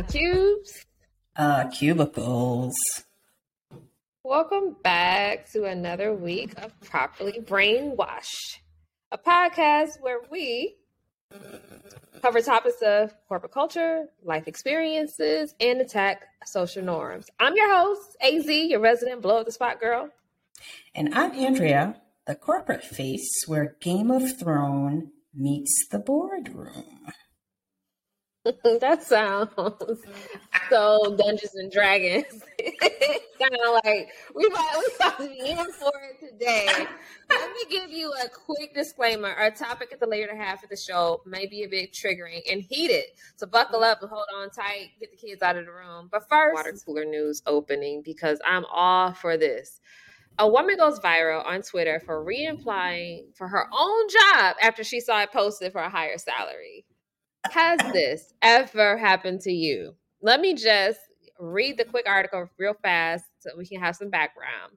Cubes. Uh, cubicles. Welcome back to another week of Properly Brainwashed, a podcast where we cover topics of corporate culture, life experiences, and attack social norms. I'm your host, AZ, your resident blow up the spot girl. And I'm Andrea, the corporate face where Game of Thrones meets the boardroom. that sounds so Dungeons and Dragons. kind of like we might we about be in for it today. Let me give you a quick disclaimer. Our topic at the later half of the show may be a bit triggering and heated, so buckle up and hold on tight. Get the kids out of the room. But first, water cooler news opening because I'm all for this. A woman goes viral on Twitter for re-applying for her own job after she saw it posted for a higher salary. Has this ever happened to you? Let me just read the quick article real fast so we can have some background.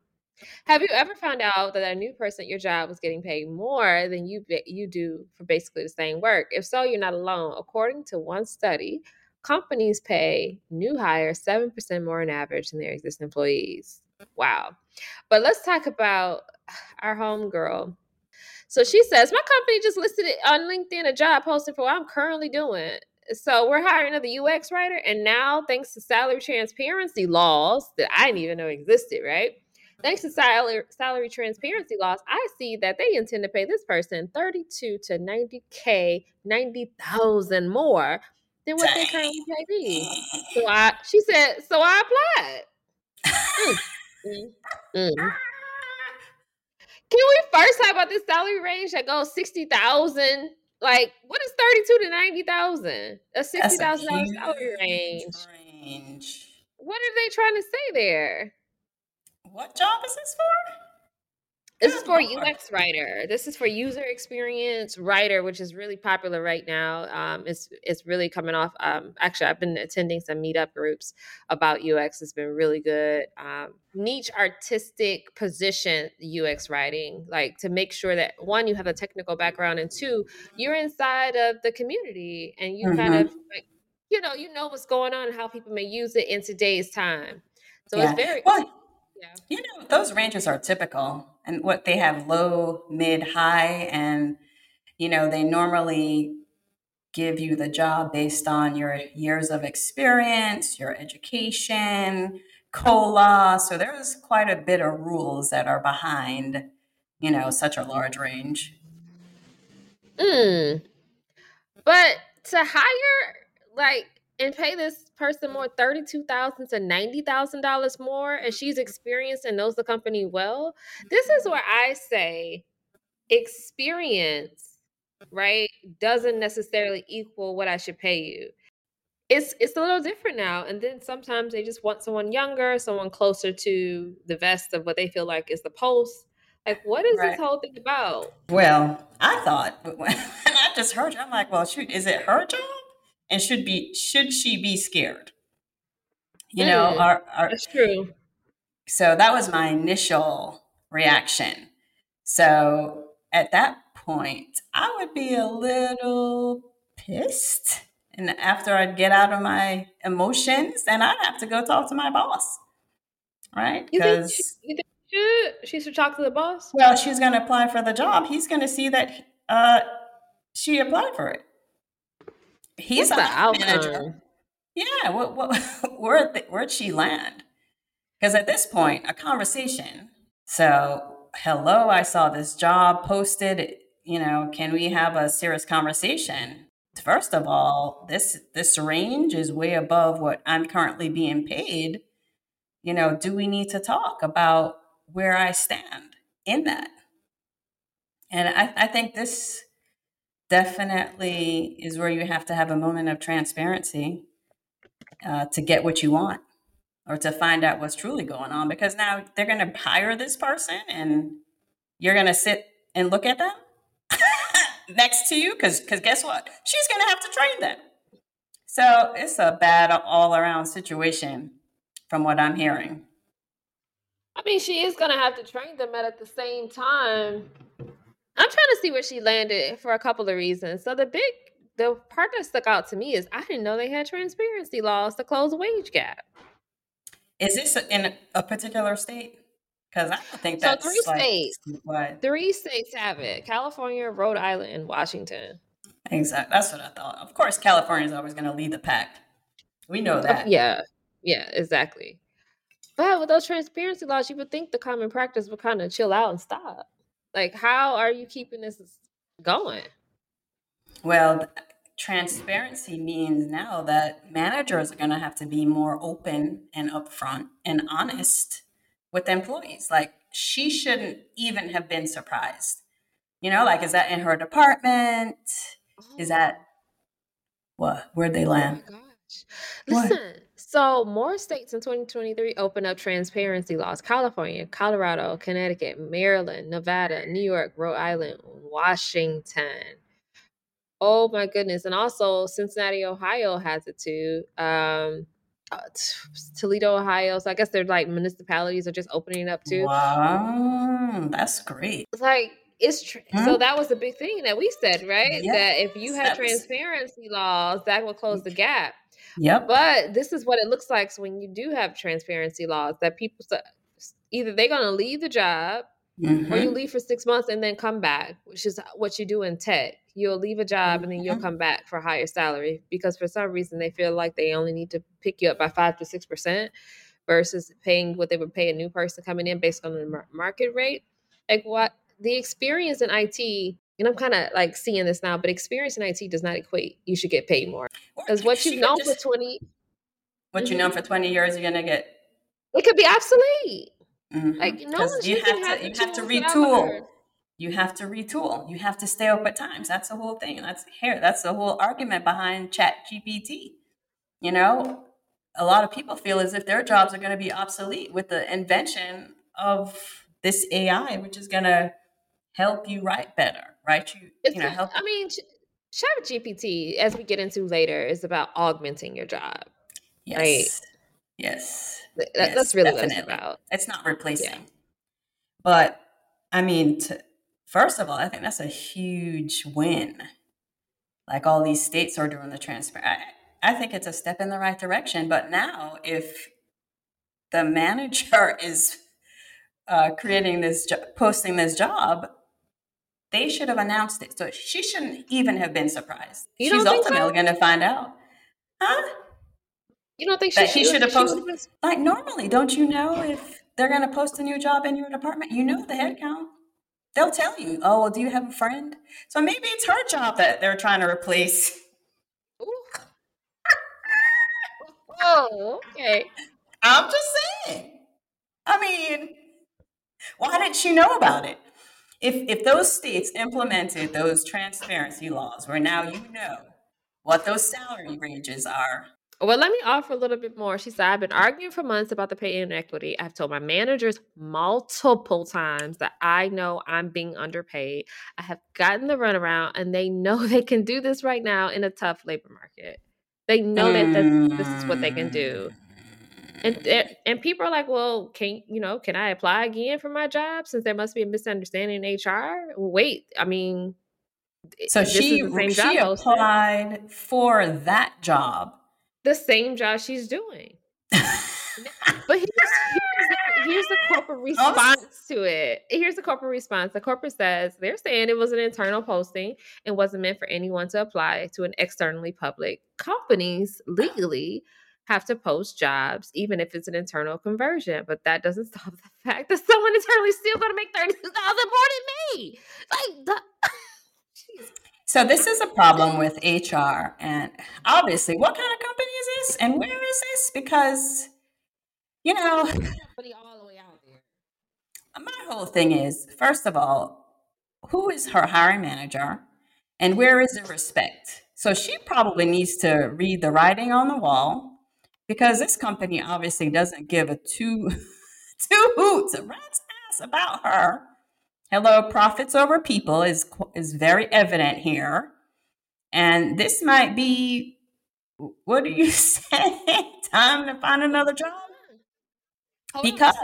Have you ever found out that a new person at your job was getting paid more than you you do for basically the same work? If so, you're not alone. According to one study, companies pay new hires 7% more on average than their existing employees. Wow. But let's talk about our homegirl, so she says, My company just listed it on LinkedIn a job posting for what I'm currently doing. So we're hiring another UX writer. And now, thanks to salary transparency laws that I didn't even know existed, right? Thanks to salary, salary transparency laws, I see that they intend to pay this person 32 to 90K, 90,000 more than what they currently pay me. So I, she said, so I applied. Mm, mm, mm. Can we first talk about this salary range that goes sixty thousand? Like, what is thirty-two to ninety thousand? A sixty thousand dollars salary range. range. What are they trying to say there? What job is this for? This is for UX writer. This is for user experience writer, which is really popular right now. Um, it's it's really coming off. Um, actually, I've been attending some meetup groups about UX. It's been really good. Um, niche artistic position UX writing, like to make sure that one, you have a technical background, and two, you're inside of the community and you mm-hmm. kind of like, you know, you know what's going on and how people may use it in today's time. So yeah. it's very. Well, yeah. You know, those ranges are typical and what they have low, mid, high, and you know, they normally give you the job based on your years of experience, your education, COLA. So there's quite a bit of rules that are behind, you know, such a large range. Mm. But to hire like and pay this person more thirty-two thousand to ninety thousand dollars more, and mm-hmm. she's experienced and knows the company well. This is mm-hmm. where I say experience, right, doesn't necessarily equal what I should pay you. It's it's a little different now. And then sometimes they just want someone younger, someone closer to the vest of what they feel like is the pulse. Like, what is right. this whole thing about? Well, I thought when I just heard you, I'm like, well, shoot, is it her job? And should be should she be scared? You mm, know our, our, that's true. So that was my initial reaction. So at that point i would be a little pissed and after i'd get out of my emotions and i'd have to go talk to my boss right? Because she, she should? Talk to the boss? Well she's going to apply for the job. He's going to see that uh, she applied for it He's a manager. Yeah, what, what, where, where'd she land? Because at this point, a conversation. So, hello, I saw this job posted. You know, can we have a serious conversation? First of all, this this range is way above what I'm currently being paid. You know, do we need to talk about where I stand in that? And I, I think this definitely is where you have to have a moment of transparency uh, to get what you want or to find out what's truly going on because now they're going to hire this person and you're going to sit and look at them next to you because because guess what? She's going to have to train them. So it's a bad all around situation from what i'm hearing. I mean she is going to have to train them but at the same time I'm trying to see where she landed for a couple of reasons. So the big the part that stuck out to me is I didn't know they had transparency laws to close the wage gap. Is this in a particular state? Because I don't think that's so three like, states. What? Three states have it: California, Rhode Island, and Washington. Exactly. That's what I thought. Of course, California is always going to lead the pack. We know oh, that. Yeah. Yeah. Exactly. But with those transparency laws, you would think the common practice would kind of chill out and stop. Like, how are you keeping this going? Well, transparency means now that managers are going to have to be more open and upfront and honest with employees. Like, she shouldn't even have been surprised. You know, like, is that in her department? Is oh. that what? Where'd they land? Oh my gosh. Listen, what? So, more states in 2023 open up transparency laws California, Colorado, Connecticut, Maryland, Nevada, New York, Rhode Island, Washington. Oh my goodness. And also, Cincinnati, Ohio has it too. Um, uh, Toledo, Ohio. So, I guess they're like municipalities are just opening up too. Wow, that's great. It's like, it's tr- hmm? so that was the big thing that we said, right? Yes, that if you had transparency laws, that would close the gap. Yep. But this is what it looks like so when you do have transparency laws that people either they're going to leave the job mm-hmm. or you leave for six months and then come back, which is what you do in tech. You'll leave a job and then you'll mm-hmm. come back for higher salary because for some reason they feel like they only need to pick you up by five to six percent versus paying what they would pay a new person coming in based on the market rate. Like what the experience in IT and I'm kind of like seeing this now, but experience in IT does not equate. You should get paid more because what you've known just, for 20, what mm-hmm. you know for 20 years, you're gonna get. It could be obsolete. Mm-hmm. Like no, you have to, have you have to retool. You have to retool. You have to stay up at times. That's the whole thing. That's here. That's the whole argument behind Chat GPT. You know, a lot of people feel as if their jobs are going to be obsolete with the invention of this AI, which is going to help you write better right? You, it's you know, help. I mean, Chat GPT, as we get into later, is about augmenting your job. Yes. Right? Yes. That, yes, that's really definitely. what it's about. It's not replacing. Yeah. But I mean, to, first of all, I think that's a huge win. Like all these states are doing the transfer. I, I think it's a step in the right direction. But now, if the manager is uh, creating this, jo- posting this job, they should have announced it. So she shouldn't even have been surprised. You She's ultimately so? going to find out. Huh? You don't think she, she should have posted? Like normally, don't you know if they're going to post a new job in your department? You know the head count. They'll tell you. Oh, well, do you have a friend? So maybe it's her job that they're trying to replace. oh, okay. I'm just saying. I mean, why didn't she know about it? If if those states implemented those transparency laws where now you know what those salary ranges are well, let me offer a little bit more. She said, I've been arguing for months about the pay inequity. I've told my managers multiple times that I know I'm being underpaid. I have gotten the runaround, and they know they can do this right now in a tough labor market. They know that this, this is what they can do hmm. And eh, and people are like, well, can you know, can I apply again for my job since there must be a misunderstanding in HR? Wait, I mean, eh, so she she applied posted. for that job, the same job she's doing. but here's, here's, the, here's the corporate oh, response to it. Here's the corporate response. The corporate says they're saying it was an internal posting and wasn't meant for anyone to apply to an externally public. Companies legally have to post jobs, even if it's an internal conversion. But that doesn't stop the fact that someone internally still going to make thirty two thousand more than me. Like, the- so this is a problem with HR, and obviously, what kind of company is this, and where is this? Because you know, my whole thing is, first of all, who is her hiring manager, and where is the respect? So she probably needs to read the writing on the wall because this company obviously doesn't give a two two hoots a rat's ass about her. Hello, profits over people is is very evident here, and this might be what do you say? Time to find another job because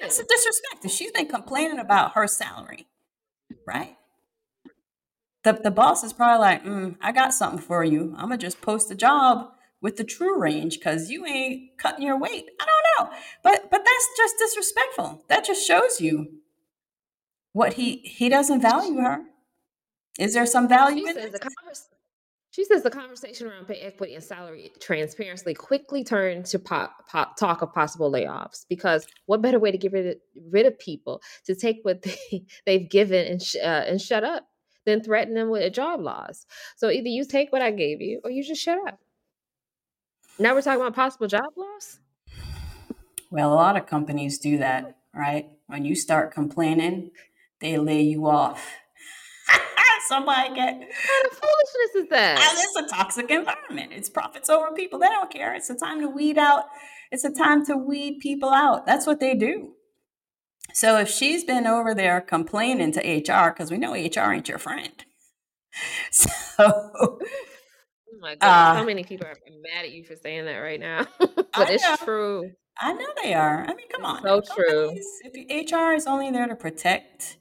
it's a disrespect. She's been complaining about her salary, right? the, the boss is probably like, mm, I got something for you. I'm gonna just post a job with the true range because you ain't cutting your weight. I don't know. But but that's just disrespectful. That just shows you what he he doesn't value her. Is there some value she in says, she says the conversation around pay equity and salary transparency quickly turned to pop, pop, talk of possible layoffs because what better way to get rid of, rid of people to take what they, they've given and, sh- uh, and shut up than threaten them with a job loss. So either you take what I gave you or you just shut up. Now we're talking about possible job loss? Well, a lot of companies do that, right? When you start complaining, they lay you off. Somebody get what kind of foolishness is that? And it's a toxic environment. It's profits over people. They don't care. It's a time to weed out. It's a time to weed people out. That's what they do. So if she's been over there complaining to HR, because we know HR ain't your friend. So my god, uh, how many people are mad at you for saying that right now? but it's true. I know they are. I mean, come on. So true. If HR is only there to protect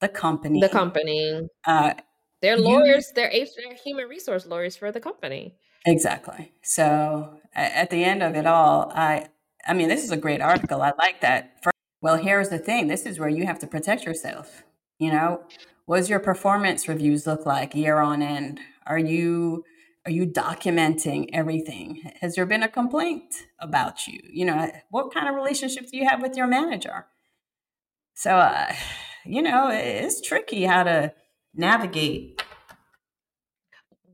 the company, the company, uh, they're lawyers. You, they're, they're human resource lawyers for the company. Exactly. So at the end of it all, I, I mean, this is a great article. I like that. Well, here's the thing this is where you have to protect yourself. You know, what does your performance reviews look like year on end? Are you are you documenting everything? Has there been a complaint about you? You know, what kind of relationship do you have with your manager? So, uh, you know, it's tricky how to navigate.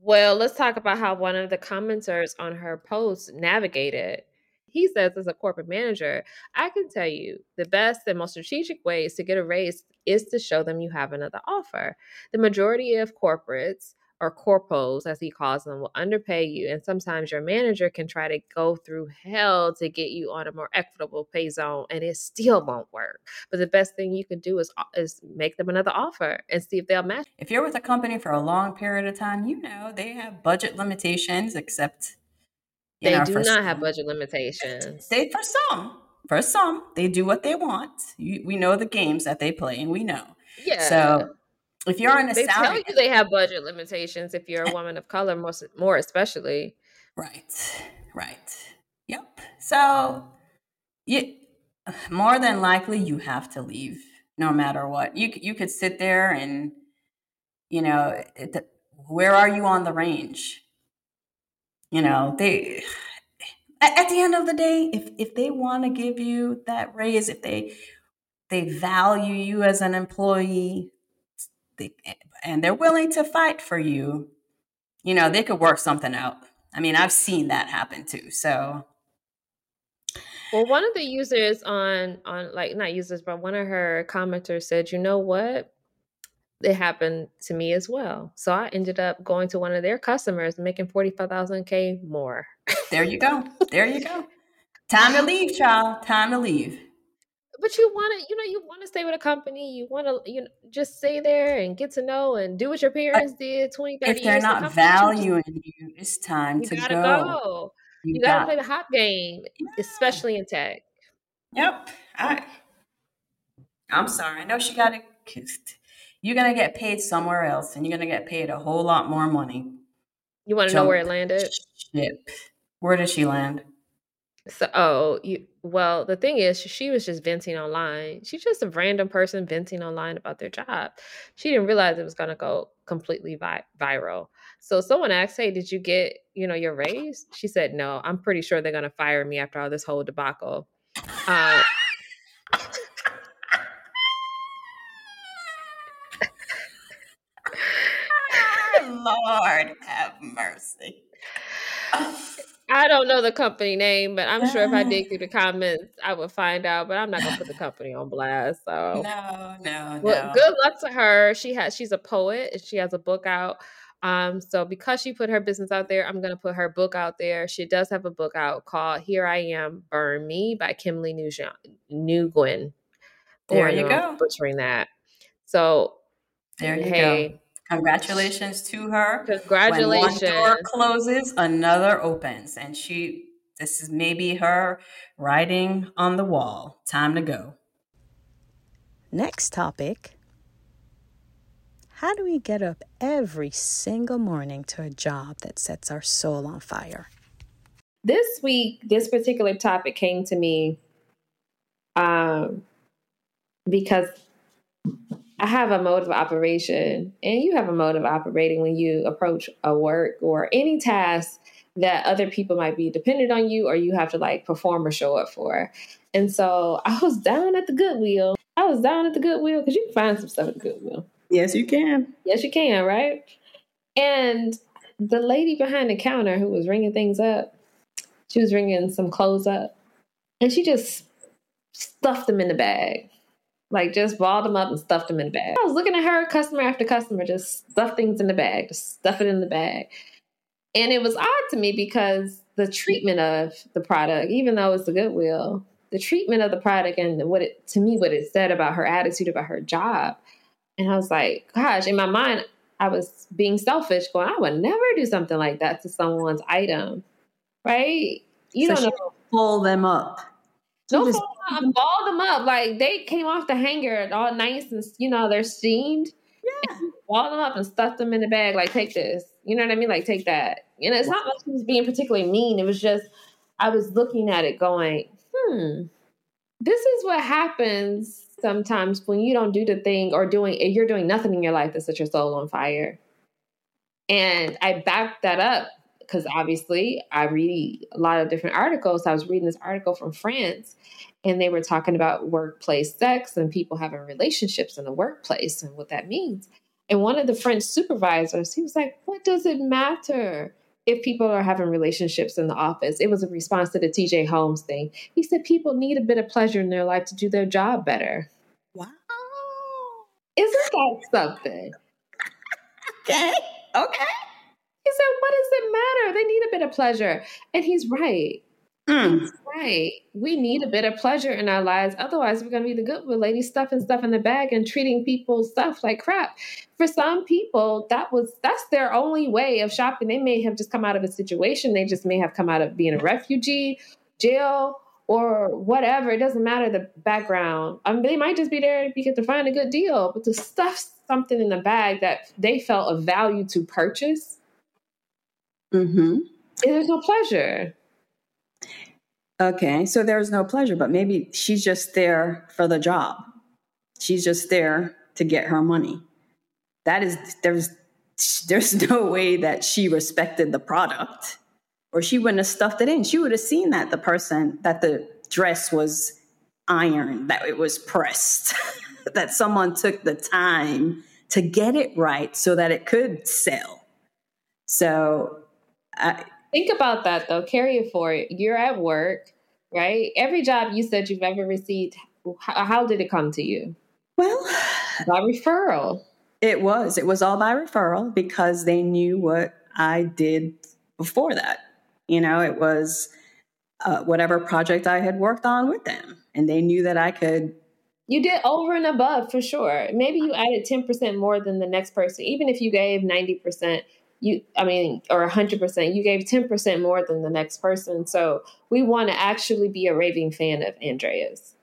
Well, let's talk about how one of the commenters on her post navigated he says, as a corporate manager, I can tell you the best and most strategic ways to get a raise is to show them you have another offer. The majority of corporates or corpos, as he calls them, will underpay you. And sometimes your manager can try to go through hell to get you on a more equitable pay zone, and it still won't work. But the best thing you can do is, is make them another offer and see if they'll match. If you're with a company for a long period of time, you know they have budget limitations, except they know, do not some. have budget limitations. They for some, for some, they do what they want. You, we know the games that they play, and we know. Yeah. So if you're in a they salary, tell you they have budget limitations. If you're a eh. woman of color, most more especially. Right. Right. Yep. So you more than likely you have to leave no matter what. You you could sit there and you know eh, it, where are you on the range? you know they at the end of the day if if they want to give you that raise if they they value you as an employee they, eh, and they're willing to fight for you you know they could work something out i mean i've seen that happen too so well one of the users on on like not users but one of her commenters said you know what it happened to me as well. So I ended up going to one of their customers making 45,000 K more. there you go. There you go. Time to leave, child. Time to leave. But you want to, you know, you want to stay with a company. You want to, you know, just stay there and get to know and do what your parents did 20, 30 If they're not the valuing you, it's time you to gotta go. go. You, you gotta play the hot game, yeah. especially in tech. Yep. I, I'm sorry. I know she got it you're going to get paid somewhere else and you're going to get paid a whole lot more money. You want to know where it landed? Ship. Where did she land? So, oh, you, well, the thing is, she was just venting online. She's just a random person venting online about their job. She didn't realize it was going to go completely vi- viral. So someone asked, "Hey, did you get you know your raise?" She said, "No, I'm pretty sure they're going to fire me after all this whole debacle." Uh, Lord have mercy. I don't know the company name, but I'm sure if I dig through the comments, I would find out. But I'm not gonna put the company on blast. So no, no, well, no. Good luck to her. She has she's a poet and she has a book out. Um, so because she put her business out there, I'm gonna put her book out there. She does have a book out called "Here I Am, Burn Me" by Kimberly Nguyen. There you go. Butchering that. So there you hey, go. Congratulations to her. Congratulations. When one door closes, another opens. And she, this is maybe her writing on the wall. Time to go. Next topic How do we get up every single morning to a job that sets our soul on fire? This week, this particular topic came to me um, because I have a mode of operation, and you have a mode of operating when you approach a work or any task that other people might be dependent on you or you have to like perform or show up for. And so I was down at the Goodwill. I was down at the Goodwill because you can find some stuff at the Goodwill. Yes, you can. Yes, you can, right? And the lady behind the counter who was ringing things up, she was ringing some clothes up, and she just stuffed them in the bag. Like just balled them up and stuffed them in the bag. I was looking at her, customer after customer, just stuff things in the bag, just stuff it in the bag. And it was odd to me because the treatment of the product, even though it's a Goodwill, the treatment of the product and what it to me what it said about her attitude about her job and I was like, gosh, in my mind, I was being selfish, going, I would never do something like that to someone's item, right? You so don't know. Pull them up. No, just- them ball them up. Like they came off the hanger all nice and you know they're steamed. Yeah, ball them up and stuff them in the bag. Like take this. You know what I mean? Like take that. You know, it's not like she was being particularly mean. It was just I was looking at it, going, hmm, this is what happens sometimes when you don't do the thing or doing you're doing nothing in your life that sets your soul on fire. And I backed that up because obviously I read a lot of different articles. I was reading this article from France and they were talking about workplace sex and people having relationships in the workplace and what that means. And one of the French supervisors, he was like, What does it matter? if people are having relationships in the office. It was a response to the TJ Holmes thing. He said people need a bit of pleasure in their life to do their job better. Wow. Isn't that something? okay. Okay. Said, What does it matter? They need a bit of pleasure. And he's right. Mm. Right. We need a bit of pleasure in our lives. Otherwise, we're going to be the Goodwill lady stuffing stuff in the bag and treating people's stuff like crap. For some people, that was that's their only way of shopping. They may have just come out of a situation. They just may have come out of being a refugee, jail, or whatever. It doesn't matter the background. I mean, they might just be there because to find a good deal, but to stuff something in the bag that they felt of value to purchase, mm-hmm. there's no pleasure. Okay, so there's no pleasure, but maybe she's just there for the job. She's just there to get her money. That is there's there's no way that she respected the product or she wouldn't have stuffed it in. She would have seen that the person that the dress was ironed, that it was pressed, that someone took the time to get it right so that it could sell. So I, Think about that though. Carry it forward. You're at work, right? Every job you said you've ever received, how, how did it come to you? Well, by referral. It was. It was all by referral because they knew what I did before that. You know, it was uh, whatever project I had worked on with them, and they knew that I could. You did over and above for sure. Maybe you added 10% more than the next person, even if you gave 90% you i mean or 100% you gave 10% more than the next person. So we want to actually be a raving fan of andrea's.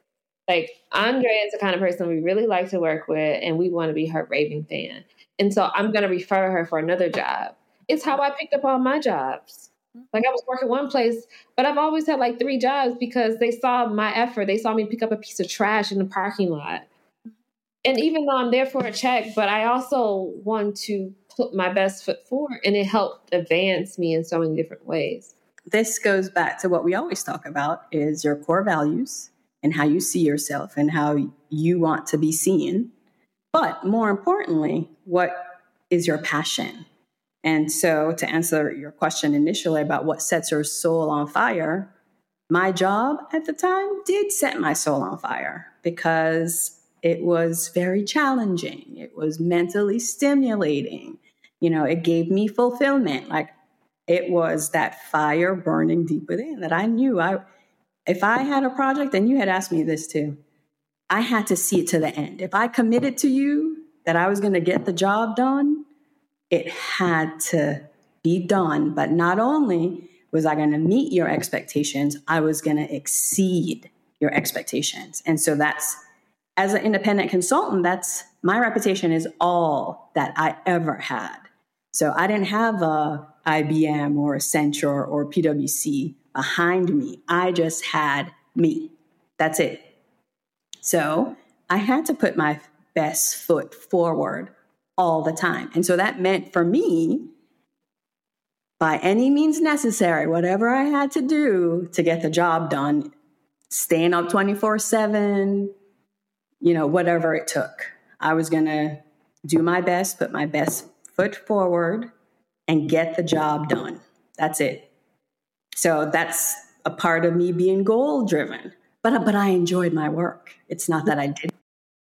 Like andrea is the kind of person we really like to work with and we want to be her raving fan. And so i'm going to refer her for another job. It's how i picked up all my jobs. Like i was working one place but i've always had like three jobs because they saw my effort. They saw me pick up a piece of trash in the parking lot. And even though i'm there for a check but i also want to put my best foot forward and it helped advance me in so many different ways. This goes back to what we always talk about is your core values and how you see yourself and how you want to be seen. But more importantly what is your passion? And so to answer your question initially about what sets your soul on fire my job at the time did set my soul on fire because it was very challenging. It was mentally stimulating you know, it gave me fulfillment. Like it was that fire burning deep within that I knew I, if I had a project, and you had asked me this too, I had to see it to the end. If I committed to you that I was going to get the job done, it had to be done. But not only was I going to meet your expectations, I was going to exceed your expectations. And so that's, as an independent consultant, that's my reputation is all that I ever had. So I didn't have a IBM or Accenture or PwC behind me. I just had me. That's it. So I had to put my best foot forward all the time. And so that meant for me, by any means necessary, whatever I had to do to get the job done, staying up 24 7, you know, whatever it took. I was going to do my best, put my best foot forward, and get the job done. That's it. So that's a part of me being goal driven. But, but I enjoyed my work. It's not that I didn't.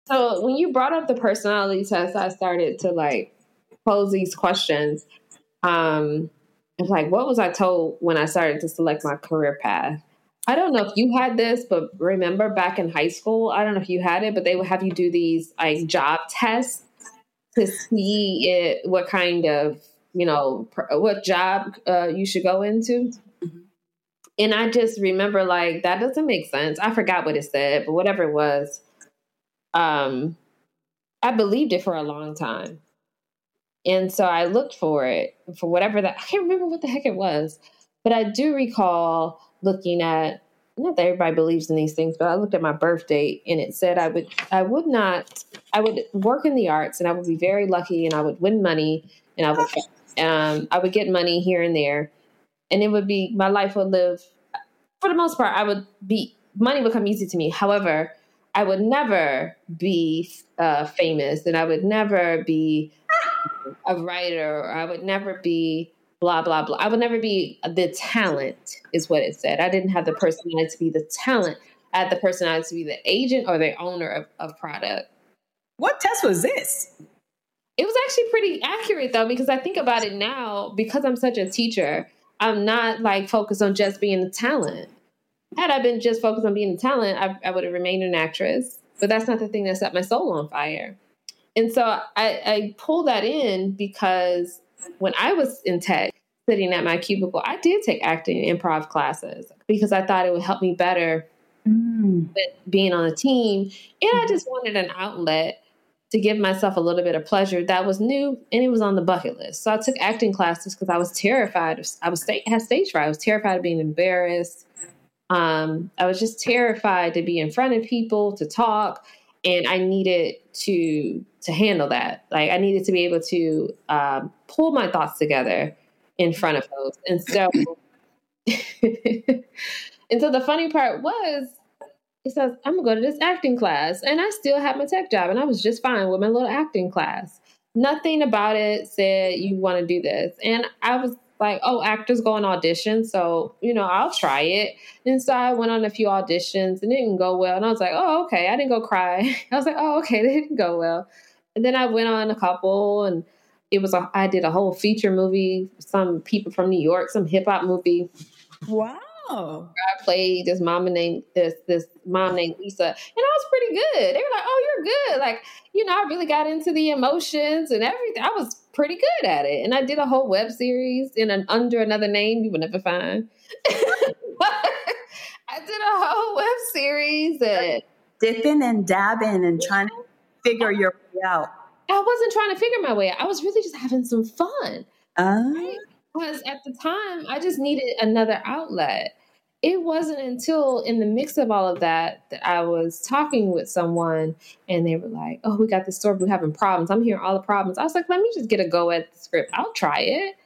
So when you brought up the personality test, I started to like pose these questions. Um, it's like, what was I told when I started to select my career path? I don't know if you had this, but remember back in high school, I don't know if you had it, but they would have you do these like job tests to see it, what kind of, you know, what job uh, you should go into. Mm-hmm. And I just remember like, that doesn't make sense. I forgot what it said, but whatever it was, um, I believed it for a long time. And so I looked for it for whatever that, I can't remember what the heck it was, but I do recall looking at not that everybody believes in these things, but I looked at my birth date and it said I would I would not I would work in the arts and I would be very lucky and I would win money and I would um, I would get money here and there and it would be my life would live for the most part I would be money would come easy to me. However, I would never be uh, famous and I would never be a writer or I would never be blah blah blah. I would never be the talent, is what it said. I didn't have the personality to be the talent. I had the personality to be the agent or the owner of, of product. What test was this? It was actually pretty accurate though, because I think about it now, because I'm such a teacher, I'm not like focused on just being the talent. Had I been just focused on being the talent, I, I would have remained an actress. But that's not the thing that set my soul on fire. And so I, I pull that in because when I was in tech, sitting at my cubicle, I did take acting improv classes because I thought it would help me better mm. with being on a team. And I just wanted an outlet to give myself a little bit of pleasure that was new and it was on the bucket list. So I took acting classes because I was terrified. Of, I was had stage fright. I was terrified of being embarrassed. Um, I was just terrified to be in front of people, to talk, and I needed to to handle that. Like I needed to be able to um, pull my thoughts together in front of folks. And so, and so the funny part was, it says I'm gonna go to this acting class, and I still had my tech job, and I was just fine with my little acting class. Nothing about it said you want to do this, and I was like, oh, actors go on auditions, so you know I'll try it. And so I went on a few auditions, and it didn't go well, and I was like, oh, okay, I didn't go cry. I was like, oh, okay, they didn't go well. And then I went on a couple and it was a I did a whole feature movie, some people from New York, some hip hop movie. Wow. I played this mom named this this mom named Lisa, and I was pretty good. They were like, "Oh, you're good." Like, you know, I really got into the emotions and everything. I was pretty good at it, and I did a whole web series in an under another name you would never find. I did a whole web series and dipping and dabbing and trying to figure your way out. I wasn't trying to figure my way out. I was really just having some fun. Uh, right? Because at the time, I just needed another outlet. It wasn't until in the mix of all of that that I was talking with someone and they were like, Oh, we got this story, we're having problems. I'm hearing all the problems. I was like, Let me just get a go at the script. I'll try it.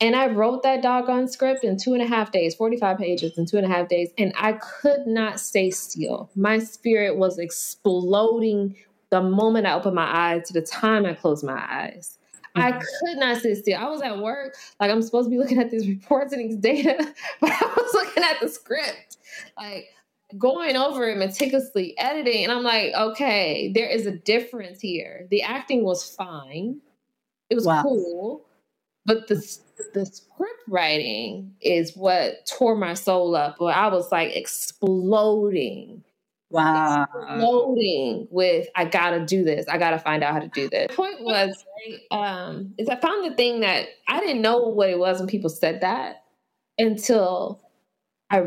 And I wrote that doggone script in two and a half days, 45 pages in two and a half days, and I could not stay still. My spirit was exploding the moment I opened my eyes to the time I closed my eyes. I could not sit still. I was at work, like I'm supposed to be looking at these reports and these data, but I was looking at the script, like going over it meticulously, editing. And I'm like, okay, there is a difference here. The acting was fine, it was wow. cool, but the the script writing is what tore my soul up. Where I was like exploding Wow. Loading with I gotta do this. I gotta find out how to do this. The point was um, is I found the thing that I didn't know what it was when people said that until I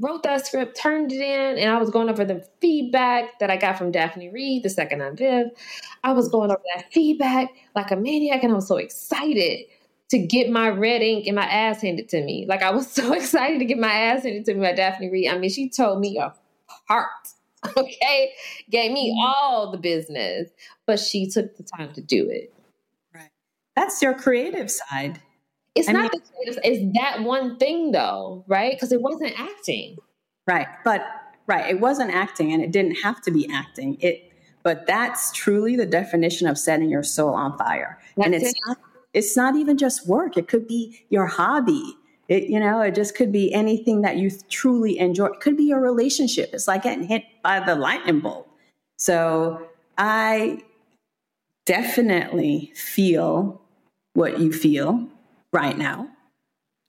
wrote that script, turned it in, and I was going over the feedback that I got from Daphne Reed, the second on Viv. I was going over that feedback like a maniac, and I was so excited to get my red ink and my ass handed to me. Like I was so excited to get my ass handed to me by Daphne Reed. I mean, she told me a heart, okay, gave me mm-hmm. all the business, but she took the time to do it. Right. That's your creative side. It's I not mean, the creative. It's that one thing though, right? Because it wasn't acting. Right, but right, it wasn't acting, and it didn't have to be acting. It, but that's truly the definition of setting your soul on fire. That's and it's it. not. It's not even just work. It could be your hobby. It, you know, it just could be anything that you truly enjoy. It could be your relationship. It's like getting hit by the lightning bolt. So I definitely feel what you feel right now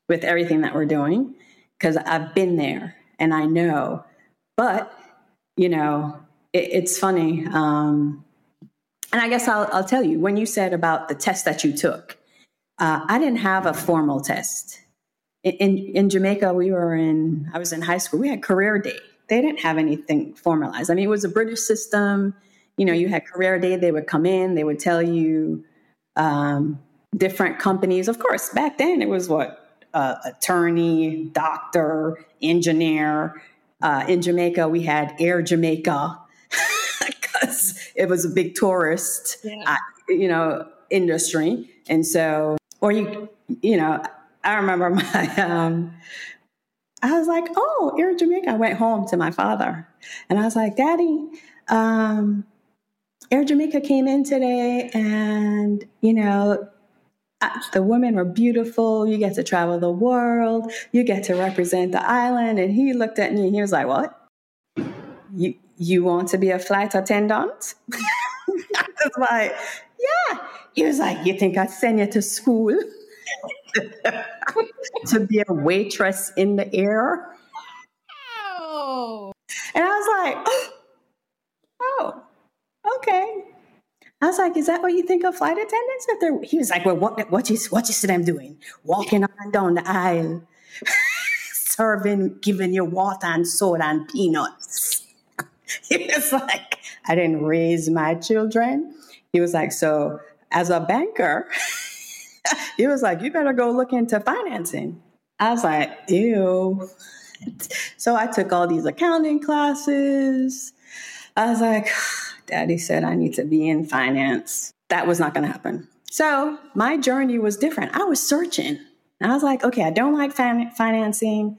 with everything that we're doing because I've been there and I know. But, you know, it, it's funny. Um, and I guess I'll, I'll, tell you when you said about the test that you took, uh, I didn't have a formal test. In, in, Jamaica, we were in, I was in high school, we had career day. They didn't have anything formalized. I mean, it was a British system. You know, you had career day, they would come in, they would tell you, um, different companies. Of course, back then it was what uh, attorney, doctor, engineer. Uh, in Jamaica, we had Air Jamaica because it was a big tourist, yeah. uh, you know, industry. And so, or you, you know, I remember my, um, I was like, oh, Air Jamaica. I went home to my father and I was like, Daddy, um, Air Jamaica came in today and, you know, the women were beautiful. You get to travel the world. You get to represent the island. And he looked at me and he was like, What? You you want to be a flight attendant? I was like, Yeah. He was like, You think I'd send you to school to be a waitress in the air? Oh. And I was like, Oh, okay. I was like, "Is that what you think of flight attendants?" If they're, he was like, "Well, what what you what you see them doing? Walking up and down the aisle, serving, giving you water and soda and peanuts." he was like, "I didn't raise my children." He was like, "So as a banker." He was like, "You better go look into financing." I was like, "Ew." So I took all these accounting classes. I was like, Daddy said I need to be in finance. That was not going to happen. So my journey was different. I was searching. I was like, okay, I don't like fin- financing.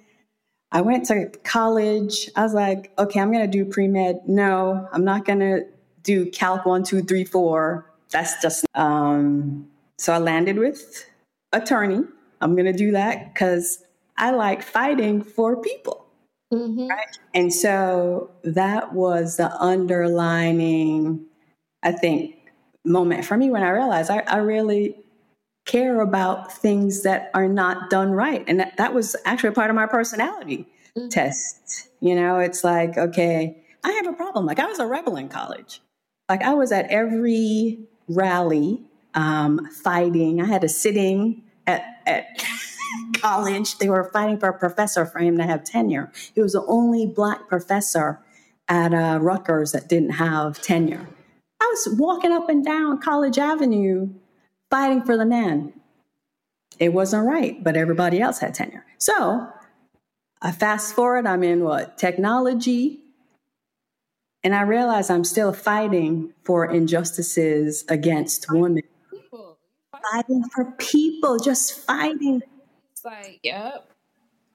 I went to college. I was like, okay, I'm going to do pre med. No, I'm not going to do Calc one, two, three, four. That's just, um, so I landed with attorney. I'm going to do that because I like fighting for people. Mm-hmm. Right? And so that was the underlining, I think, moment for me when I realized I, I really care about things that are not done right. And that, that was actually part of my personality mm-hmm. test. You know, it's like, okay, I have a problem. Like I was a rebel in college. Like I was at every rally um, fighting. I had a sitting at, at college. They were fighting for a professor for him to have tenure. He was the only black professor at uh, Rutgers that didn't have tenure. I was walking up and down College Avenue fighting for the man. It wasn't right, but everybody else had tenure. So I fast forward, I'm in what? Technology. And I realize I'm still fighting for injustices against women. Fighting for people, just fighting it's like, yep.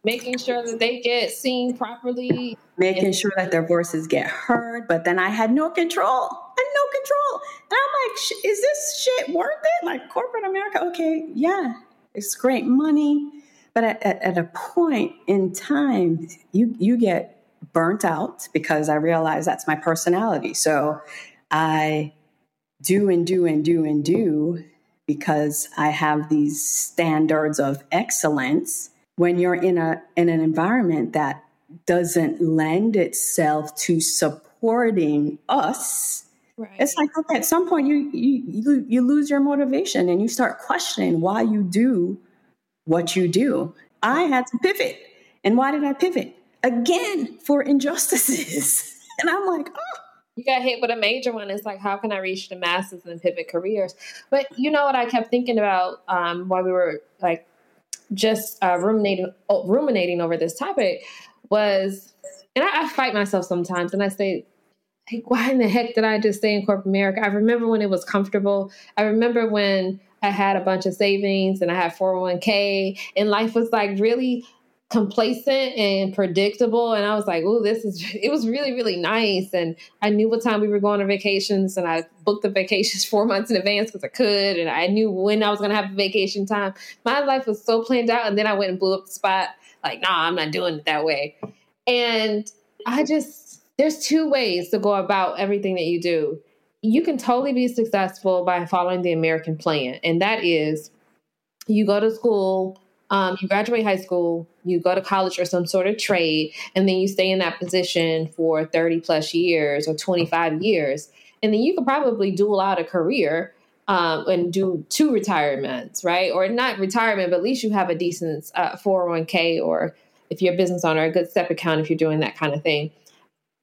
Making sure that they get seen properly. Making and- sure that their voices get heard. But then I had no control. I had no control. And I'm like, is this shit worth it? Like corporate America, okay, yeah, it's great money. But at, at, at a point in time, you you get burnt out because I realize that's my personality. So I do and do and do and do because I have these standards of excellence. When you're in a in an environment that doesn't lend itself to supporting us, right. it's like okay, at some point you, you you lose your motivation and you start questioning why you do what you do. I had to pivot, and why did I pivot? again for injustices. and I'm like, oh. You got hit with a major one. It's like, how can I reach the masses and pivot careers? But you know what I kept thinking about um, while we were like just uh, ruminating, oh, ruminating over this topic was, and I, I fight myself sometimes, and I say, like, why in the heck did I just stay in corporate America? I remember when it was comfortable. I remember when I had a bunch of savings and I had 401k, and life was like really complacent and predictable. And I was like, oh, this is, it was really, really nice. And I knew what time we were going on vacations and I booked the vacations four months in advance because I could. And I knew when I was going to have vacation time. My life was so planned out. And then I went and blew up the spot. Like, nah, I'm not doing it that way. And I just, there's two ways to go about everything that you do. You can totally be successful by following the American plan. And that is you go to school um, you graduate high school, you go to college or some sort of trade, and then you stay in that position for 30 plus years or 25 years. And then you could probably dual out a career um, and do two retirements, right? Or not retirement, but at least you have a decent uh, 401k or if you're a business owner, a good step account if you're doing that kind of thing.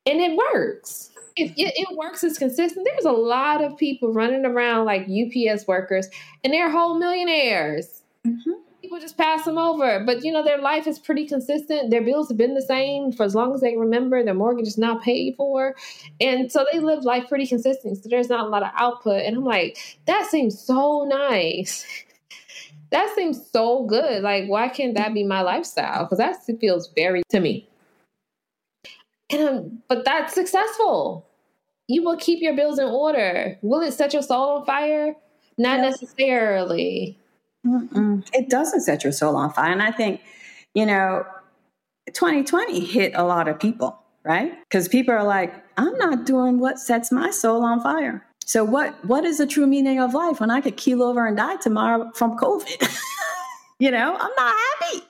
And it works. It, it, it, works, it's consistent. There's a lot of people running around like UPS workers and they're whole millionaires. Mm-hmm people just pass them over. But you know, their life is pretty consistent. Their bills have been the same for as long as they remember. Their mortgage is now paid for, and so they live life pretty consistent. So there's not a lot of output. And I'm like, that seems so nice. that seems so good. Like, why can't that be my lifestyle? Because that feels very to me. And um, but that's successful. You will keep your bills in order. Will it set your soul on fire? Not necessarily. Mm-mm. It doesn't set your soul on fire. And I think, you know, 2020 hit a lot of people, right? Because people are like, I'm not doing what sets my soul on fire. So what what is the true meaning of life when I could keel over and die tomorrow from COVID? you know, I'm not happy.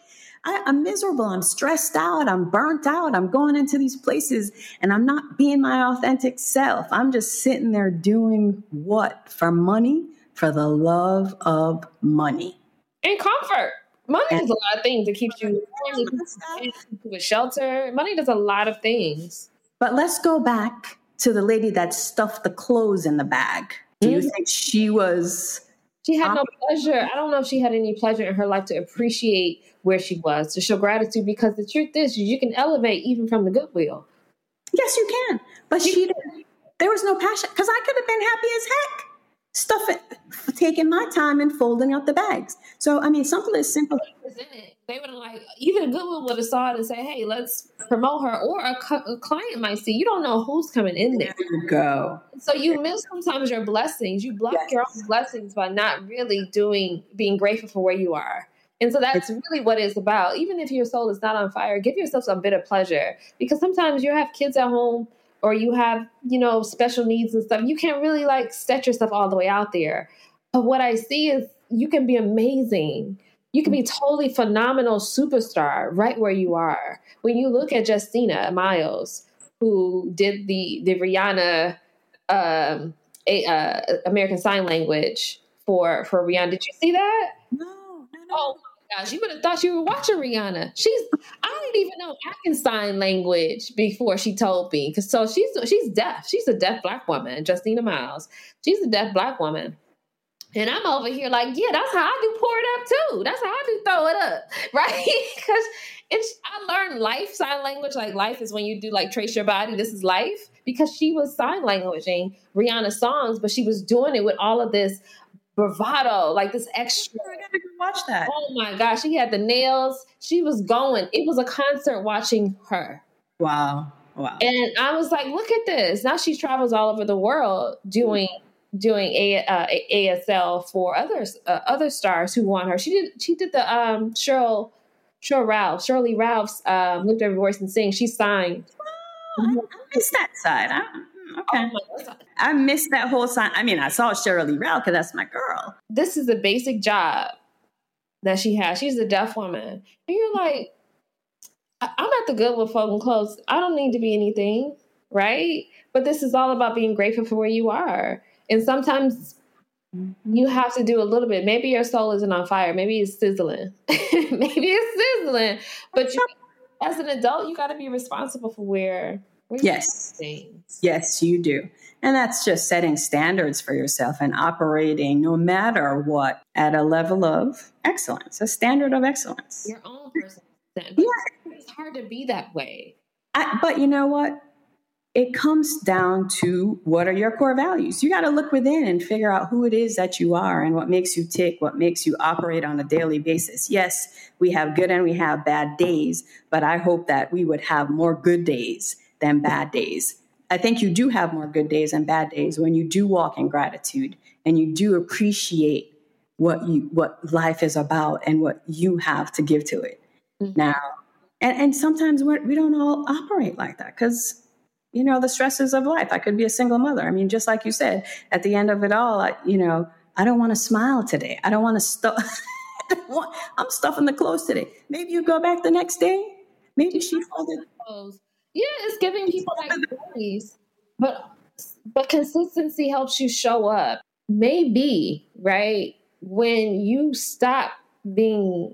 I, I'm miserable. I'm stressed out. I'm burnt out. I'm going into these places and I'm not being my authentic self. I'm just sitting there doing what? For money? For the love of money and comfort. Money and, does a lot of things. It keeps you with shelter. Money does a lot of things. But let's go back to the lady that stuffed the clothes in the bag. Do mm-hmm. you think she was? She had no pleasure. I don't know if she had any pleasure in her life to appreciate where she was, to show gratitude. Because the truth is, you can elevate even from the goodwill. Yes, you can. But she didn't. There was no passion because I could have been happy as heck stuff it, taking my time and folding out the bags. So, I mean, something as simple. They would have like either Goodwill would have saw it and say, "Hey, let's promote her," or a, a, client might see. You don't know who's coming in there. There you go. So you miss sometimes your blessings. You block yes. your own blessings by not really doing, being grateful for where you are. And so that's really what it's about. Even if your soul is not on fire, give yourself some bit of pleasure because sometimes you have kids at home or you have, you know, special needs and stuff, you can't really like set yourself all the way out there. But what I see is you can be amazing. You can be totally phenomenal superstar right where you are. When you look at Justina Miles, who did the the Rihanna um, a, uh, American Sign Language for for Rihanna, did you see that? No, no, no. Oh gosh, you would have thought you were watching Rihanna. She's I didn't even know I can sign language before she told me. Cause so she's she's deaf. She's a deaf black woman, Justina Miles. She's a deaf black woman. And I'm over here like, yeah, that's how I do pour it up too. That's how I do throw it up, right? Because it's I learned life sign language. Like life is when you do like trace your body. This is life because she was sign languaging Rihanna songs, but she was doing it with all of this bravado, like this extra. I gotta go watch that. Oh my gosh, she had the nails. She was going. It was a concert watching her. Wow. Wow. And I was like, look at this. Now she travels all over the world doing doing a, uh, ASL for others uh, other stars who want her. She did she did the um Sheryl Sheryl Ralph Shirley Ralph's um, lift every voice and sing. She signed. Oh, I, I missed that side. I, Okay. Oh I missed that whole sign. I mean, I saw Shirley Ralph because that's my girl. This is the basic job that she has. She's a deaf woman. And you're like, I'm at the good with folding clothes. I don't need to be anything, right? But this is all about being grateful for where you are. And sometimes you have to do a little bit. Maybe your soul isn't on fire. Maybe it's sizzling. Maybe it's sizzling. But you as an adult, you got to be responsible for where. where yes. Yes, you do. And that's just setting standards for yourself and operating no matter what at a level of excellence, a standard of excellence. Your own person. Yeah. It's hard to be that way. I, but you know what? it comes down to what are your core values. You got to look within and figure out who it is that you are and what makes you tick, what makes you operate on a daily basis. Yes, we have good and we have bad days, but I hope that we would have more good days than bad days. I think you do have more good days and bad days when you do walk in gratitude and you do appreciate what you what life is about and what you have to give to it. Mm-hmm. Now, and, and sometimes we're, we do not all operate like that because you know, the stresses of life. I could be a single mother. I mean, just like you said, at the end of it all, I, you know, I don't want to smile today. I don't want to stuff. I'm stuffing the clothes today. Maybe you go back the next day. Maybe she folded clothes. Yeah, it's giving people like stories, but but consistency helps you show up. Maybe right when you stop being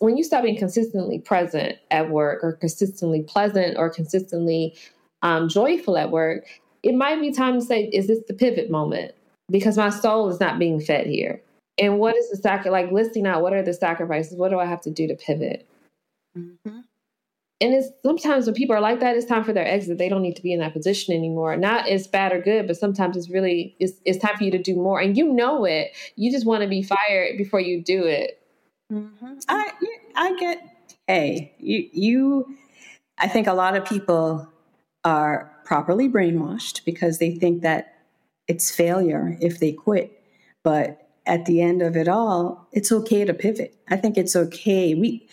when you stop being consistently present at work or consistently pleasant or consistently um, joyful at work, it might be time to say, is this the pivot moment? Because my soul is not being fed here. And what is the sacrifice? Like listing out what are the sacrifices? What do I have to do to pivot? Mm-hmm. And it's sometimes when people are like that, it's time for their exit. They don't need to be in that position anymore. Not as bad or good, but sometimes it's really it's, it's time for you to do more, and you know it. You just want to be fired before you do it. Mm-hmm. I I get. Hey, you you. I think a lot of people are properly brainwashed because they think that it's failure if they quit. But at the end of it all, it's okay to pivot. I think it's okay. We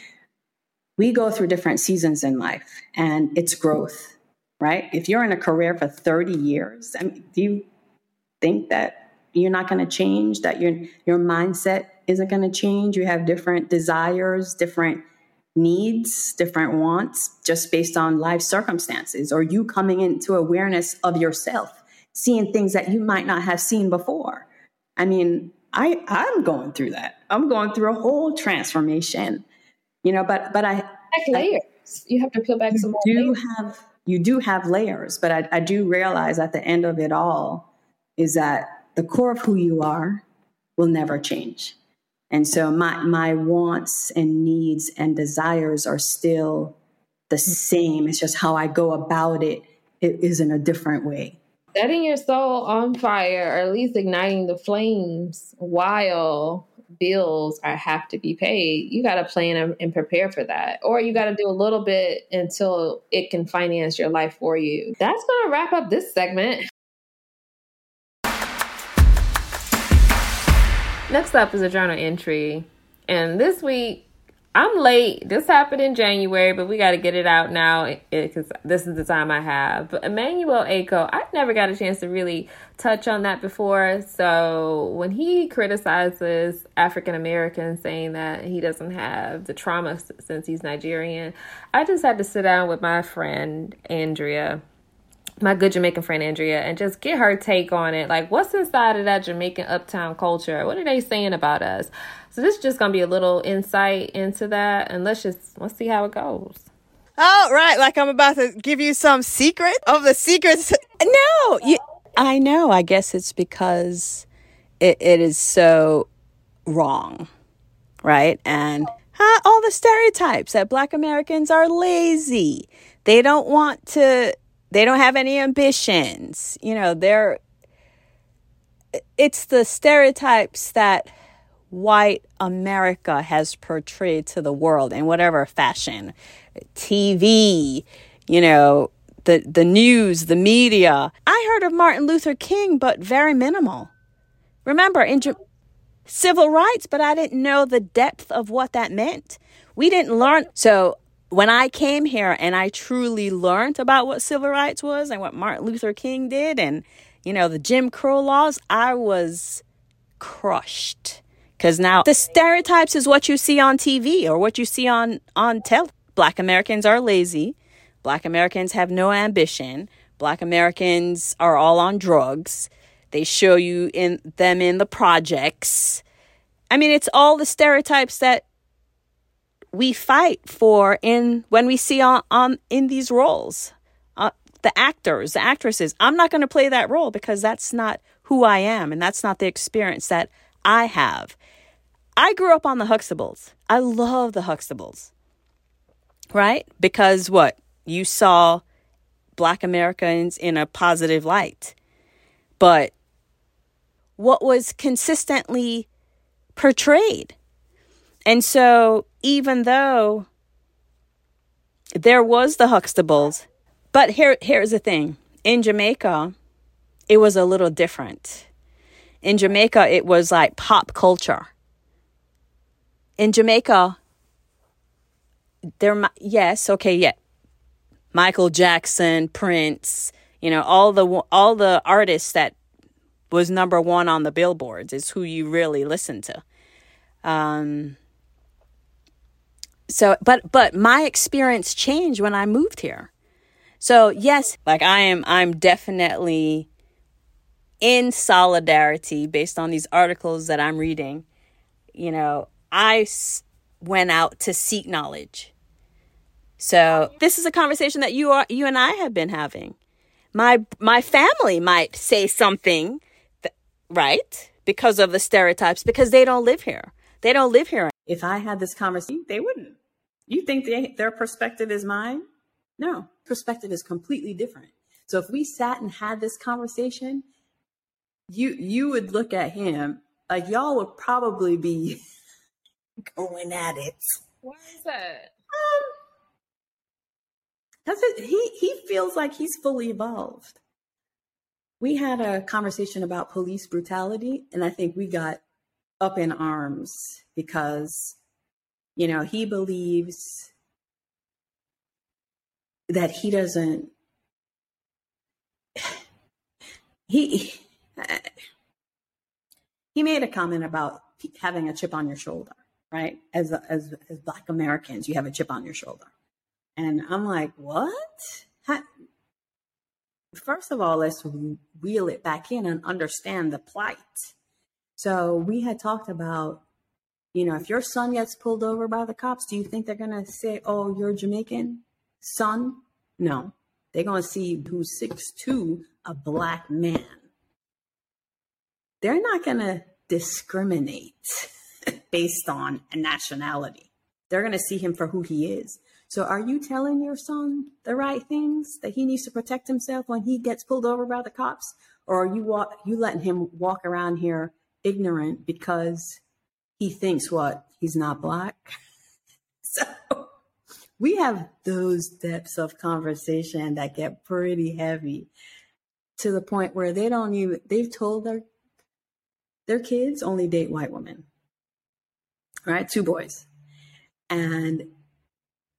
we go through different seasons in life and it's growth, right? If you're in a career for 30 years, I mean, do you think that you're not going to change, that your your mindset isn't going to change? You have different desires, different needs, different wants, just based on life circumstances, or you coming into awareness of yourself, seeing things that you might not have seen before. I mean, I I'm going through that. I'm going through a whole transformation, you know. But but I like layers. You have to peel back some more. Do layers. have you do have layers, but I, I do realize at the end of it all is that the core of who you are will never change. And so my my wants and needs and desires are still the same. It's just how I go about it, it is in a different way. Setting your soul on fire, or at least igniting the flames while bills are have to be paid. You got to plan and prepare for that, or you got to do a little bit until it can finance your life for you. That's going to wrap up this segment. Next up is a journal entry. And this week, I'm late. This happened in January, but we got to get it out now eh, eh, because this is the time I have. But Emmanuel Acho, I never got a chance to really touch on that before. So when he criticizes African Americans, saying that he doesn't have the trauma since he's Nigerian, I just had to sit down with my friend Andrea my good Jamaican friend Andrea and just get her take on it. Like, what's inside of that Jamaican uptown culture? What are they saying about us? So this is just gonna be a little insight into that, and let's just let's see how it goes. Oh, right. Like I'm about to give you some secret of the secrets. No, you, I know. I guess it's because it, it is so wrong, right? And all the stereotypes that Black Americans are lazy. They don't want to they don't have any ambitions. You know, they're it's the stereotypes that white America has portrayed to the world in whatever fashion. TV, you know, the the news, the media. I heard of Martin Luther King, but very minimal. Remember, in civil rights, but I didn't know the depth of what that meant. We didn't learn. So when I came here and I truly learned about what civil rights was and what Martin Luther King did and, you know, the Jim Crow laws, I was crushed. Because now the stereotypes is what you see on TV or what you see on, on tele. Black Americans are lazy. Black Americans have no ambition. Black Americans are all on drugs. They show you in them in the projects. I mean, it's all the stereotypes that we fight for in when we see on, on in these roles uh, the actors the actresses. I'm not going to play that role because that's not who i am and that's not the experience that i have. I grew up on the huxtables. I love the huxtables. Right? Because what? You saw black americans in a positive light. But what was consistently portrayed. And so, even though there was the Huxtables, but here here's the thing. In Jamaica, it was a little different. In Jamaica, it was like pop culture. In Jamaica, there yes, okay, yeah. Michael Jackson, Prince, you know, all the all the artists that was number 1 on the billboards is who you really listen to. Um so but but my experience changed when I moved here. So yes, like I am I'm definitely in solidarity based on these articles that I'm reading. You know, I went out to seek knowledge. So this is a conversation that you are you and I have been having. My my family might say something that, right? Because of the stereotypes because they don't live here. They don't live here. If I had this conversation, they wouldn't. You think they, their perspective is mine? No, perspective is completely different. So if we sat and had this conversation, you you would look at him like y'all would probably be going at it. Why is that? Um, it. He he feels like he's fully evolved. We had a conversation about police brutality, and I think we got up in arms because you know, he believes that he doesn't he he made a comment about having a chip on your shoulder, right? As as as black Americans, you have a chip on your shoulder. And I'm like, "What?" How, First of all, let's reel it back in and understand the plight. So we had talked about you know, if your son gets pulled over by the cops, do you think they're going to say, oh, you're Jamaican son? No. They're going to see who's six two, a black man. They're not going to discriminate based on a nationality. They're going to see him for who he is. So are you telling your son the right things that he needs to protect himself when he gets pulled over by the cops? Or are you you letting him walk around here ignorant because he thinks what? He's not black. so we have those depths of conversation that get pretty heavy to the point where they don't even they've told their their kids only date white women. Right? Two boys. And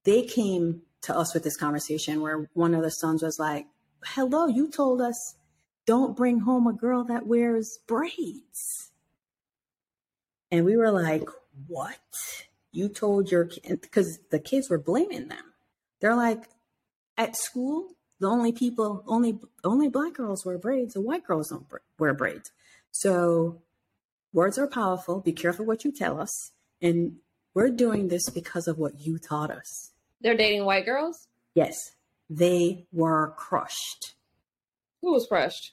they came to us with this conversation where one of the sons was like, Hello, you told us don't bring home a girl that wears braids. And we were like, what? You told your kid, because the kids were blaming them. They're like, at school, the only people, only only black girls wear braids, and white girls don't wear braids. So words are powerful. Be careful what you tell us. And we're doing this because of what you taught us. They're dating white girls? Yes. They were crushed. Who was crushed?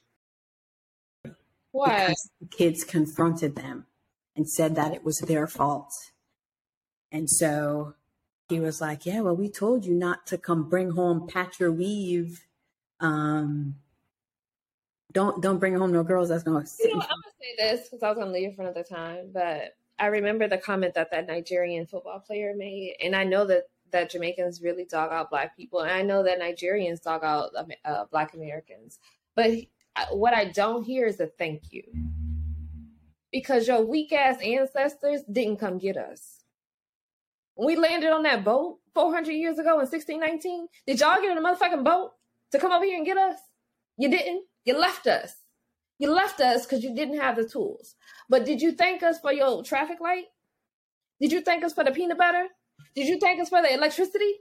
Why? Because the kids confronted them and said that it was their fault. And so he was like, Yeah, well, we told you not to come bring home patch your weave. Um, don't don't bring home no girls that's gonna you know, I'm gonna say this because I was gonna leave it for another time, but I remember the comment that that Nigerian football player made, and I know that that Jamaicans really dog out black people, and I know that Nigerians dog out uh, black Americans. But what I don't hear is a thank you because your weak ass ancestors didn't come get us. When we landed on that boat 400 years ago in 1619, did y'all get in a motherfucking boat to come over here and get us? You didn't. You left us. You left us because you didn't have the tools. But did you thank us for your traffic light? Did you thank us for the peanut butter? Did you thank us for the electricity?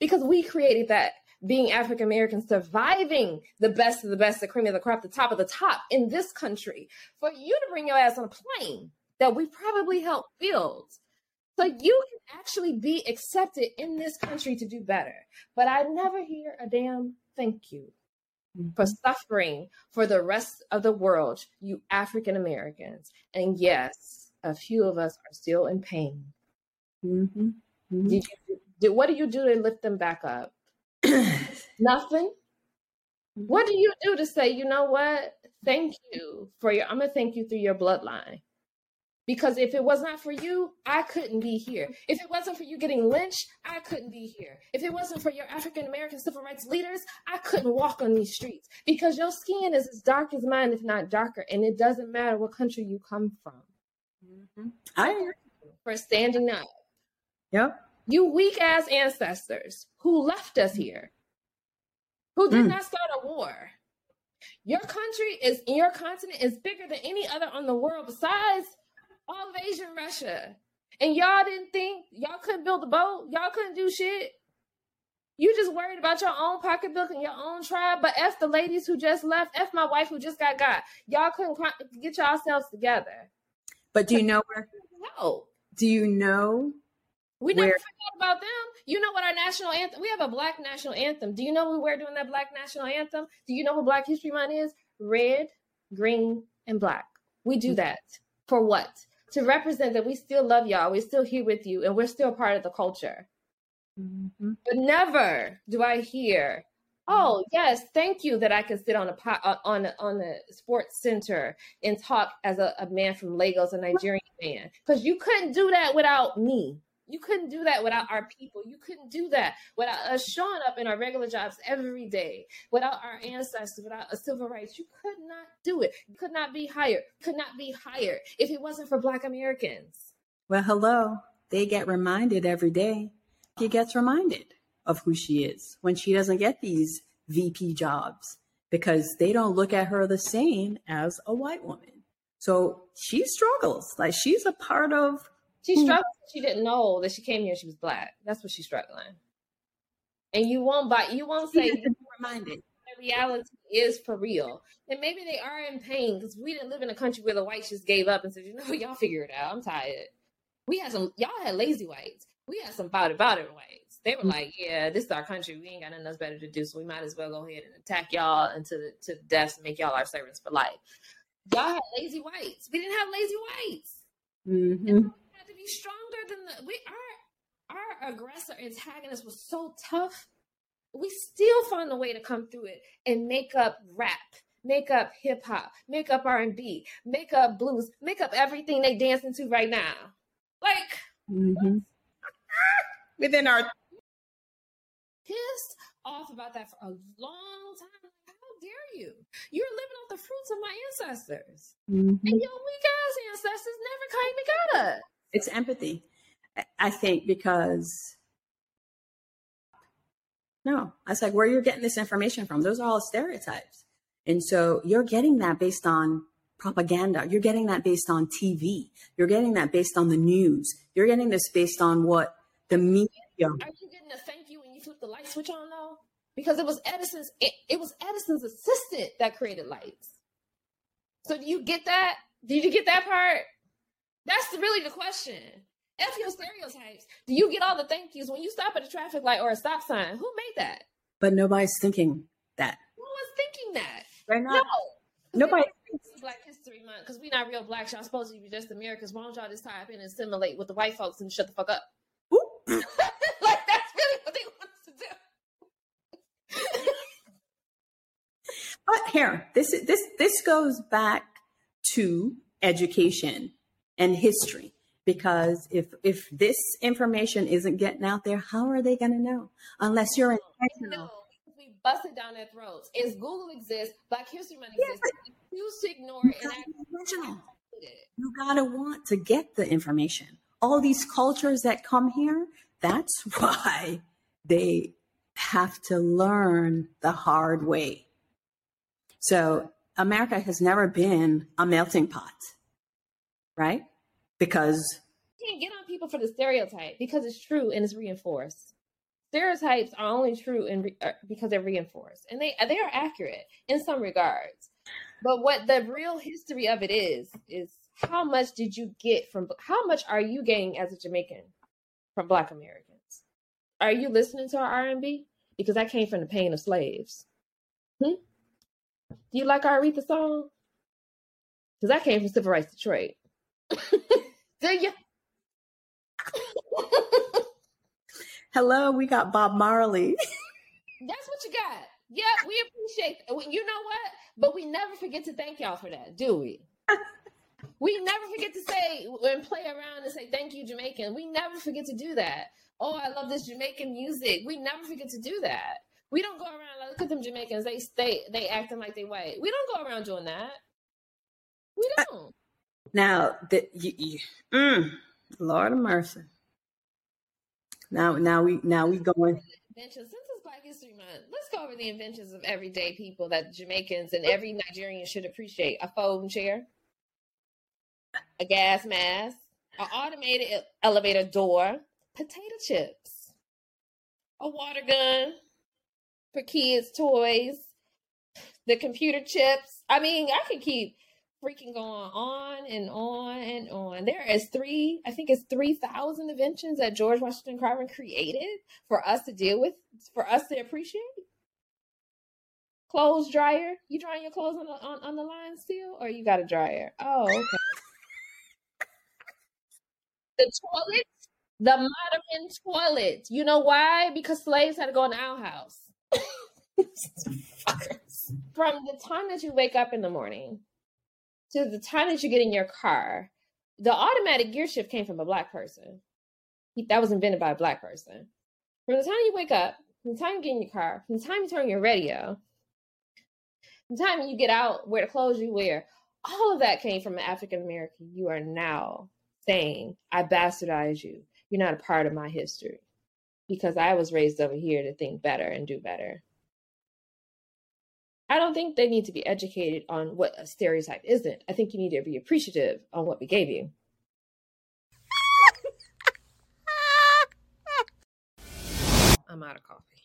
Because we created that being African American, surviving the best of the best, the cream of the crop, the top of the top in this country, for you to bring your ass on a plane that we probably helped build So you can actually be accepted in this country to do better. But I never hear a damn thank you mm-hmm. for suffering for the rest of the world, you African Americans. And yes, a few of us are still in pain. Mm-hmm. Mm-hmm. Did you, did, what do you do to lift them back up? Nothing. What do you do to say, you know what? Thank you for your, I'm going to thank you through your bloodline. Because if it was not for you, I couldn't be here. If it wasn't for you getting lynched, I couldn't be here. If it wasn't for your African American civil rights leaders, I couldn't walk on these streets because your skin is as dark as mine, if not darker. And it doesn't matter what country you come from. Mm-hmm. I agree. For standing up. Yep. You weak ass ancestors who left us here, who did mm. not start a war. Your country is, your continent is bigger than any other on the world besides all of Asia and Russia. And y'all didn't think y'all couldn't build a boat, y'all couldn't do shit. You just worried about your own pocketbook and your own tribe. But F the ladies who just left, F my wife who just got got. Y'all couldn't get yourselves together. But do you know where? No. Do you know? We never forgot about them. You know what our national anthem? We have a black national anthem. Do you know what we're doing that black national anthem? Do you know what Black History Month is? Red, green, and black. We do that for what? to represent that we still love y'all, we're still here with you, and we're still part of the culture. Mm-hmm. But never do I hear, "Oh, yes, thank you that I can sit on a uh, on a, on the sports center and talk as a, a man from Lagos, a Nigerian man," because you couldn't do that without me. You couldn't do that without our people. You couldn't do that without us showing up in our regular jobs every day, without our ancestors, without a civil rights. You could not do it. You could not be hired. Could not be hired if it wasn't for Black Americans. Well, hello. They get reminded every day. She gets reminded of who she is when she doesn't get these VP jobs because they don't look at her the same as a white woman. So she struggles. Like she's a part of she hmm. struggled. She didn't know that she came here. She was black. That's what she's struggling. And you won't buy. You won't say. reminded. Reality is for real, and maybe they are in pain because we didn't live in a country where the whites just gave up and said, "You know, y'all figure it out. I'm tired." We had some. Y'all had lazy whites. We had some about it, about it whites. They were hmm. like, "Yeah, this is our country. We ain't got nothing else better to do, so we might as well go ahead and attack y'all into the to the death and make y'all our servants for life." Y'all had lazy whites. We didn't have lazy whites. Mm-hmm be stronger than the we our our aggressor antagonist was so tough. We still find a way to come through it and make up rap, make up hip hop, make up R and B, make up blues, make up everything they dance into right now. Like mm-hmm. within our pissed off about that for a long time. How dare you? You're living off the fruits of my ancestors. Mm-hmm. And your weak ass ancestors never came and got us. It's empathy, I think, because no, I was like, where you're getting this information from? Those are all stereotypes. And so you're getting that based on propaganda. You're getting that based on TV. You're getting that based on the news. You're getting this based on what the media. Are you getting a thank you when you flip the light switch on though? Because it was Edison's it, it was Edison's assistant that created lights. So do you get that? Did you get that part? That's really the question. F your stereotypes. Do you get all the thank yous when you stop at a traffic light or a stop sign? Who made that? But nobody's thinking that. Who was thinking that? They're not. No. Nobody. Black History Month because we're not real black. Y'all supposed to be just Americans. Why don't y'all just type in and assimilate with the white folks and shut the fuck up? like that's really what they want us to do. but here, this this this goes back to education and history. Because if if this information isn't getting out there how are they going to know? Unless you're intentional. we busted down their throats. Is google exists black history month exists yeah, you ignore it and you gotta want to get the information. All these cultures that come here that's why they have to learn the hard way. So america has never been a melting pot right? Because you can't get on people for the stereotype because it's true and it's reinforced. Stereotypes are only true in re- uh, because they're reinforced, and they they are accurate in some regards. But what the real history of it is is how much did you get from how much are you getting as a Jamaican from Black Americans? Are you listening to our R&B? Because that came from the pain of slaves. Hmm? Do you like our Aretha song? Because that came from Civil Rights Detroit. Do you? Hello, we got Bob Marley. That's what you got. Yeah, we appreciate. You know what? But we never forget to thank y'all for that, do we? we never forget to say and play around and say thank you, Jamaican. We never forget to do that. Oh, I love this Jamaican music. We never forget to do that. We don't go around like, look at them Jamaicans. They stay they acting like they white. We don't go around doing that. We don't. Now the you, you mm, Lord of mercy. Now now we now we going. Since it's Black History Month, let's go over the inventions of everyday people that Jamaicans and every Nigerian should appreciate. A folding chair, a gas mask, an automated elevator door, potato chips, a water gun for kids' toys, the computer chips. I mean, I could keep freaking going on and on and on. There is three, I think it's 3,000 inventions that George Washington Carver created for us to deal with, for us to appreciate. Clothes dryer. You drying your clothes on the, on, on the line still, or you got a dryer? Oh, okay. the toilet, the modern toilet. You know why? Because slaves had to go in the outhouse. From the time that you wake up in the morning to the time that you get in your car, the automatic gear shift came from a black person. That was invented by a black person. From the time you wake up, from the time you get in your car, from the time you turn your radio, from the time you get out, wear the clothes you wear, all of that came from an African American. You are now saying, I bastardize you. You're not a part of my history because I was raised over here to think better and do better. I don't think they need to be educated on what a stereotype isn't. I think you need to be appreciative on what we gave you. I'm out of coffee.